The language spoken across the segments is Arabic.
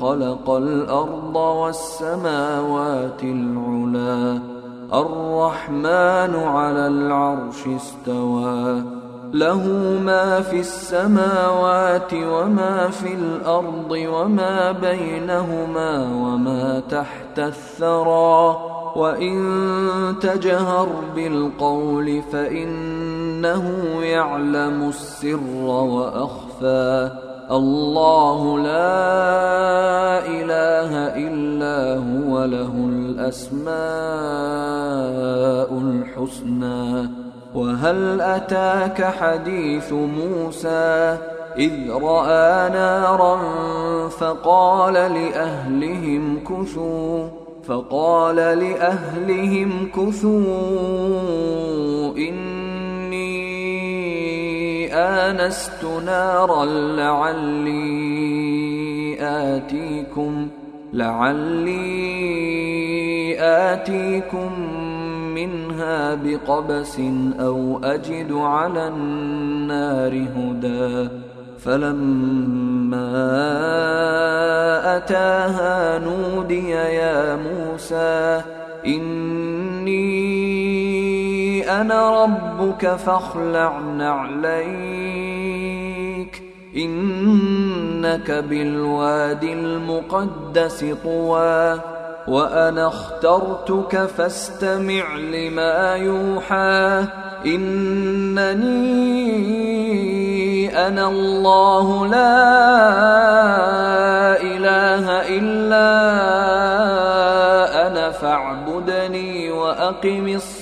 خلق الأرض والسماوات العلى الرحمن على العرش استوى له ما في السماوات وما في الأرض وما بينهما وما تحت الثرى وان تجهر بالقول فانه يعلم السر واخفى الله لا إله إلا هو له الأسماء الحسنى. وهل أتاك حديث موسى؟ إذ رأى نارا فقال لأهلهم كثوا فقال لأهلهم كثوا إني آنست نارا لعلي آتيكم لعلي آتيكم منها بقبس أو أجد على النار هدى. فلما أتاها نودي يا موسى إني أنا ربك فاخلع نعليك. إنك بالوادي المقدس طوى وأنا اخترتك فاستمع لما يوحى. إنني أنا الله لا إله إلا أنا فاعبدني وأقم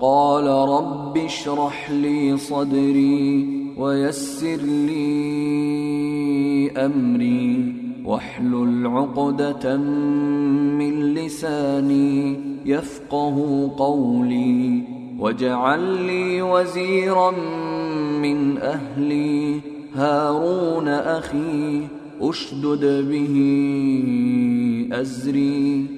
قال رب اشرح لي صدري ويسر لي أمري واحلل عقدة من لساني يفقه قولي واجعل لي وزيرا من أهلي هارون أخي أشدد به أزري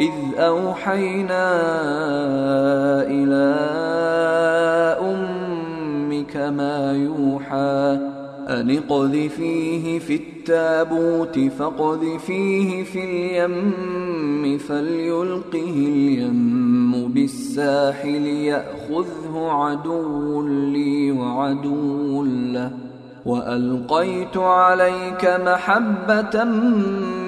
إذ أوحينا إلى أمك ما يوحى أن اقذفيه في التابوت فاقذفيه في اليم فليلقه اليم بالساحل يأخذه عدو لي وعدو له وألقيت عليك مني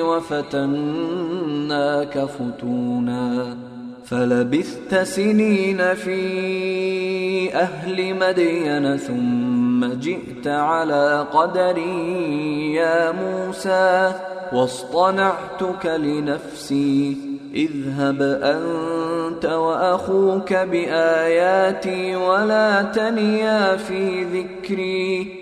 وفتناك فتونا فلبثت سنين في أهل مدين ثم جئت على قدري يا موسى واصطنعتك لنفسي اذهب أنت وأخوك بآياتي ولا تنيا في ذكري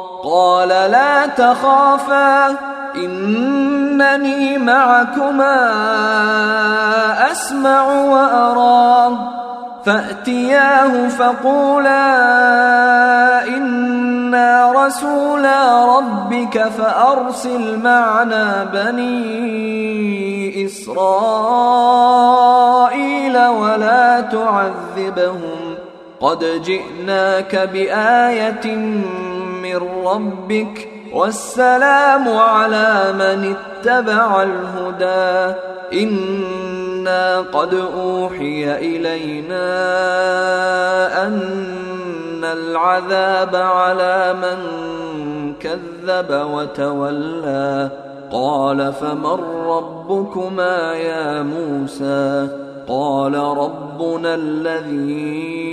قال لا تخافا إنني معكما أسمع وأرى. فأتياه فقولا إنا رسولا ربك فأرسل معنا بني إسرائيل ولا تعذبهم. قد جئناك بآية من ربك والسلام على من اتبع الهدى. إنا قد أوحي إلينا أن العذاب على من كذب وتولى. قال فمن ربكما يا موسى؟ قال ربنا الذي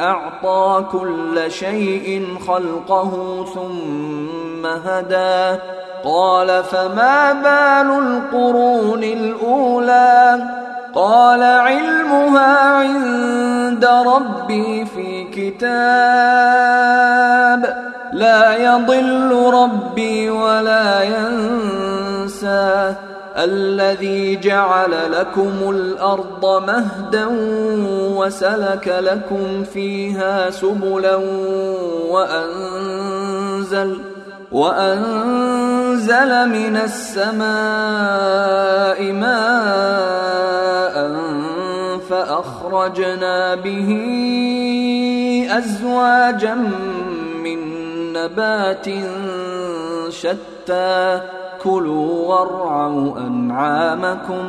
أعطى كل شيء خلقه ثم هدى. قال فما بال القرون الأولى؟ قال علمها عند ربي في كتاب. لا يضل ربي ولا ينسى. الذي جعل لكم الأرض مهدا وسلك لكم فيها سبلا وأنزل وأنزل من السماء ماء فأخرجنا به أزواجا من نبات شتى كلوا وارعوا أنعامكم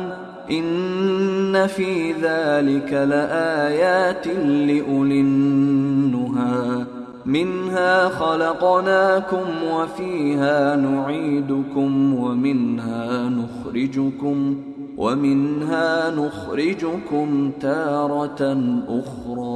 إن في ذلك لآيات لأولي النهى. منها خلقناكم وفيها نعيدكم ومنها نخرجكم ومنها نخرجكم تارة أخرى.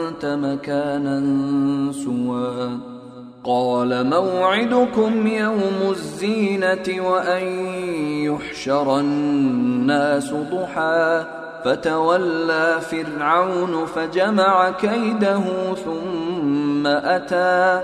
انت مكانا سوى. قال موعدكم يوم الزينة وأن يحشر الناس ضحى. فتولى فرعون فجمع كيده ثم أتى.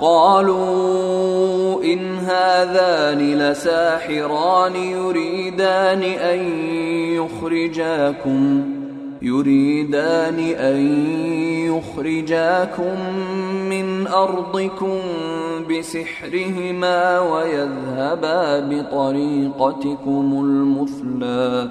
قالوا إن هذان لساحران يريدان أن يخرجاكم يريدان أن يخرجاكم من أرضكم بسحرهما ويذهبا بطريقتكم المثلى.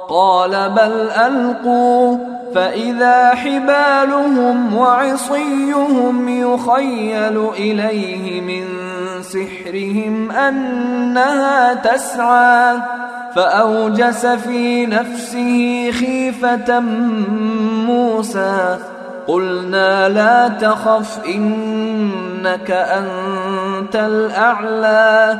قال بل ألقوا فإذا حبالهم وعصيهم يخيل إليه من سحرهم أنها تسعى فأوجس في نفسه خيفة موسى قلنا لا تخف إنك أنت الأعلى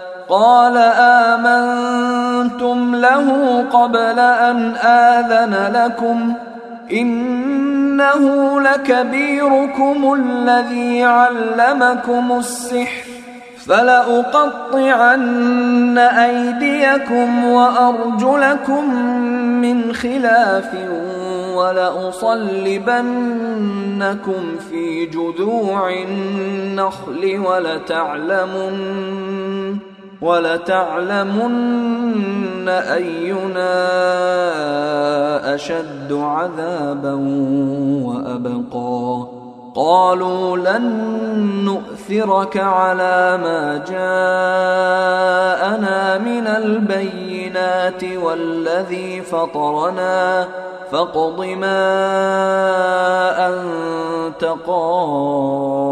قال آمنتم له قبل أن آذن لكم إنه لكبيركم الذي علمكم السحر فلأقطعن أيديكم وأرجلكم من خلاف ولأصلبنكم في جذوع النخل ولتعلمن ولتعلمن أينا أشد عذابا وأبقى. قالوا لن نؤثرك على ما جاءنا من البينات والذي فطرنا. فاقض ما أنت قاض.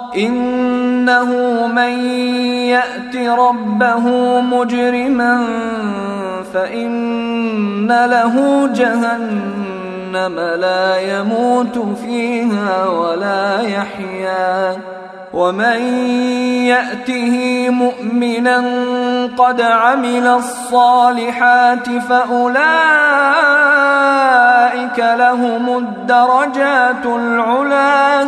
إنه من يأت ربه مجرما فإن له جهنم لا يموت فيها ولا يحيا. ومن يأته مؤمنا قد عمل الصالحات فأولئك لهم الدرجات العلى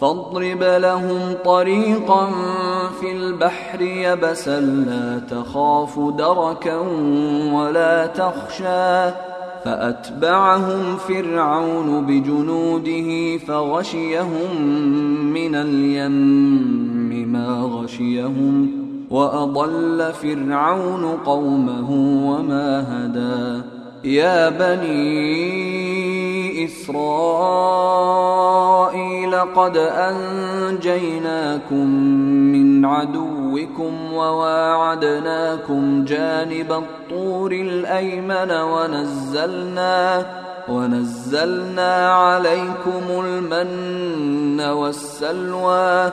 فاضرب لهم طريقا في البحر يبسا لا تخاف دركا ولا تخشى. فأتبعهم فرعون بجنوده فغشيهم من اليم ما غشيهم. وأضل فرعون قومه وما هدى. يا بني إسرائيل قد أنجيناكم من عدوكم وواعدناكم جانب الطور الأيمن ونزلنا ونزلنا عليكم المن والسلوى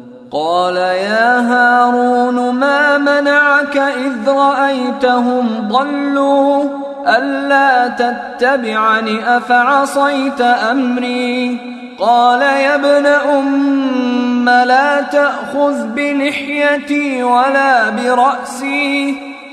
قال يا هارون ما منعك إذ رأيتهم ضلوا؟ ألا تتبعني؟ أفعصيت أمري؟ قال يا ابن أم لا تأخذ بلحيتي ولا برأسي.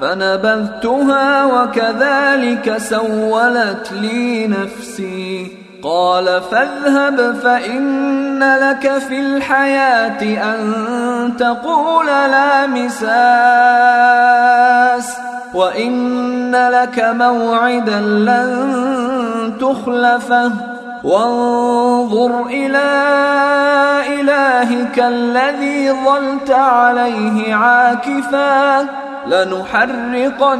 فنبذتها وكذلك سولت لي نفسي. قال فاذهب فإن لك في الحياة أن تقول لا مساس وإن لك موعدا لن تخلفه. وانظر إلى إلهك الذي ظلت عليه عاكفاً. لنحرقنه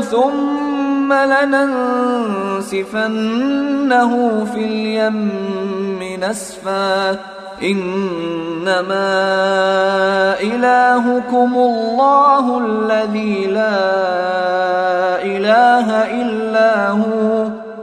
ثم لننسفنه في اليم نسفا. إنما إلهكم الله الذي لا إله إلا هو.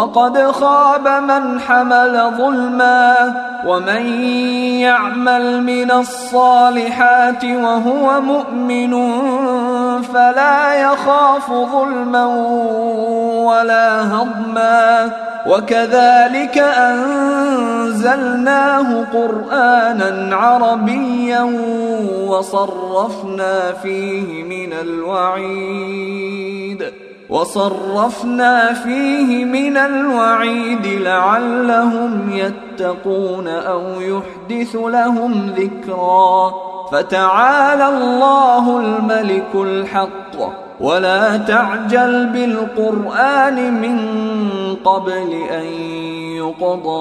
وقد خاب من حمل ظلما ومن يعمل من الصالحات وهو مؤمن فلا يخاف ظلما ولا هضما وكذلك أنزلناه قرآنا عربيا وصرفنا فيه من الوعيد وصرفنا فيه من الوعيد لعلهم يتقون أو يحدث لهم ذكرا. فتعالى الله الملك الحق. ولا تعجل بالقرآن من قبل أن يقضى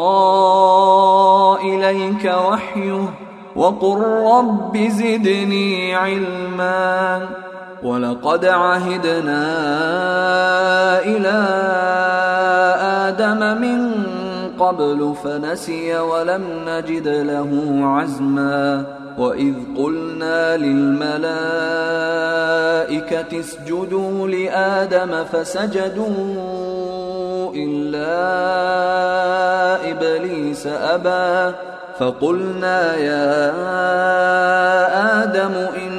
إليك وحيه. وقل رب زدني علما. ولقد عهدنا إلى آدم من قبل فنسي ولم نجد له عزما. وإذ قلنا للملائكة اسجدوا لآدم فسجدوا إلا إبليس أبى. فقلنا يا آدم إن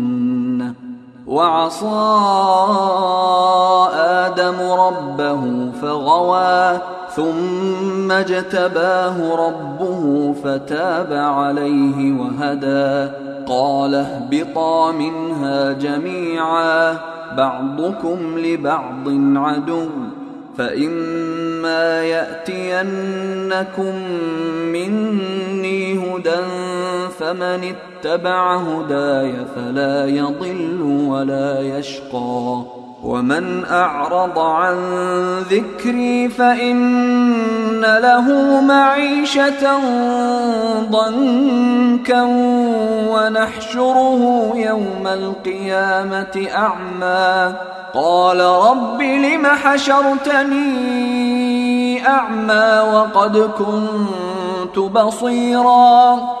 وعصى آدم ربه فغوى ثم اجتباه ربه فتاب عليه وهدى. قال اهبطا منها جميعا بعضكم لبعض عدو. فإما يأتينكم مني هدى فمن اتبع هداي فلا يضل ولا يشقى ومن أعرض عن ذكري فإن له معيشة ضنكا ونحشره يوم القيامة أعمى قال رب لم حشرتني أعمى وقد كنت بصيرا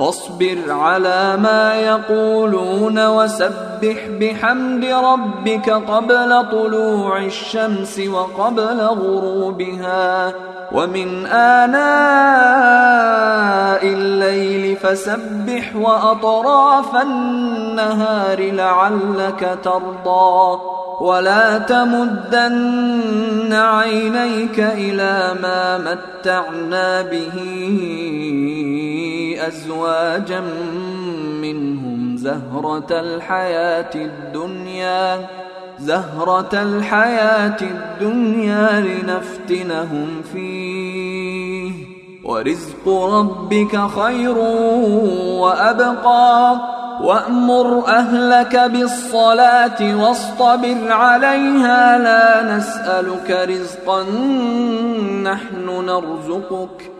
فاصبر على ما يقولون وسبح بحمد ربك قبل طلوع الشمس وقبل غروبها. ومن آناء الليل فسبح وأطراف النهار لعلك ترضى. ولا تمدن عينيك إلى ما متعنا به. أزواجا منهم زهرة الحياة الدنيا زهرة الحياة الدنيا لنفتنهم فيه. ورزق ربك خير وأبقى. وأمر أهلك بالصلاة واصطبر عليها. لا نسألك رزقا نحن نرزقك.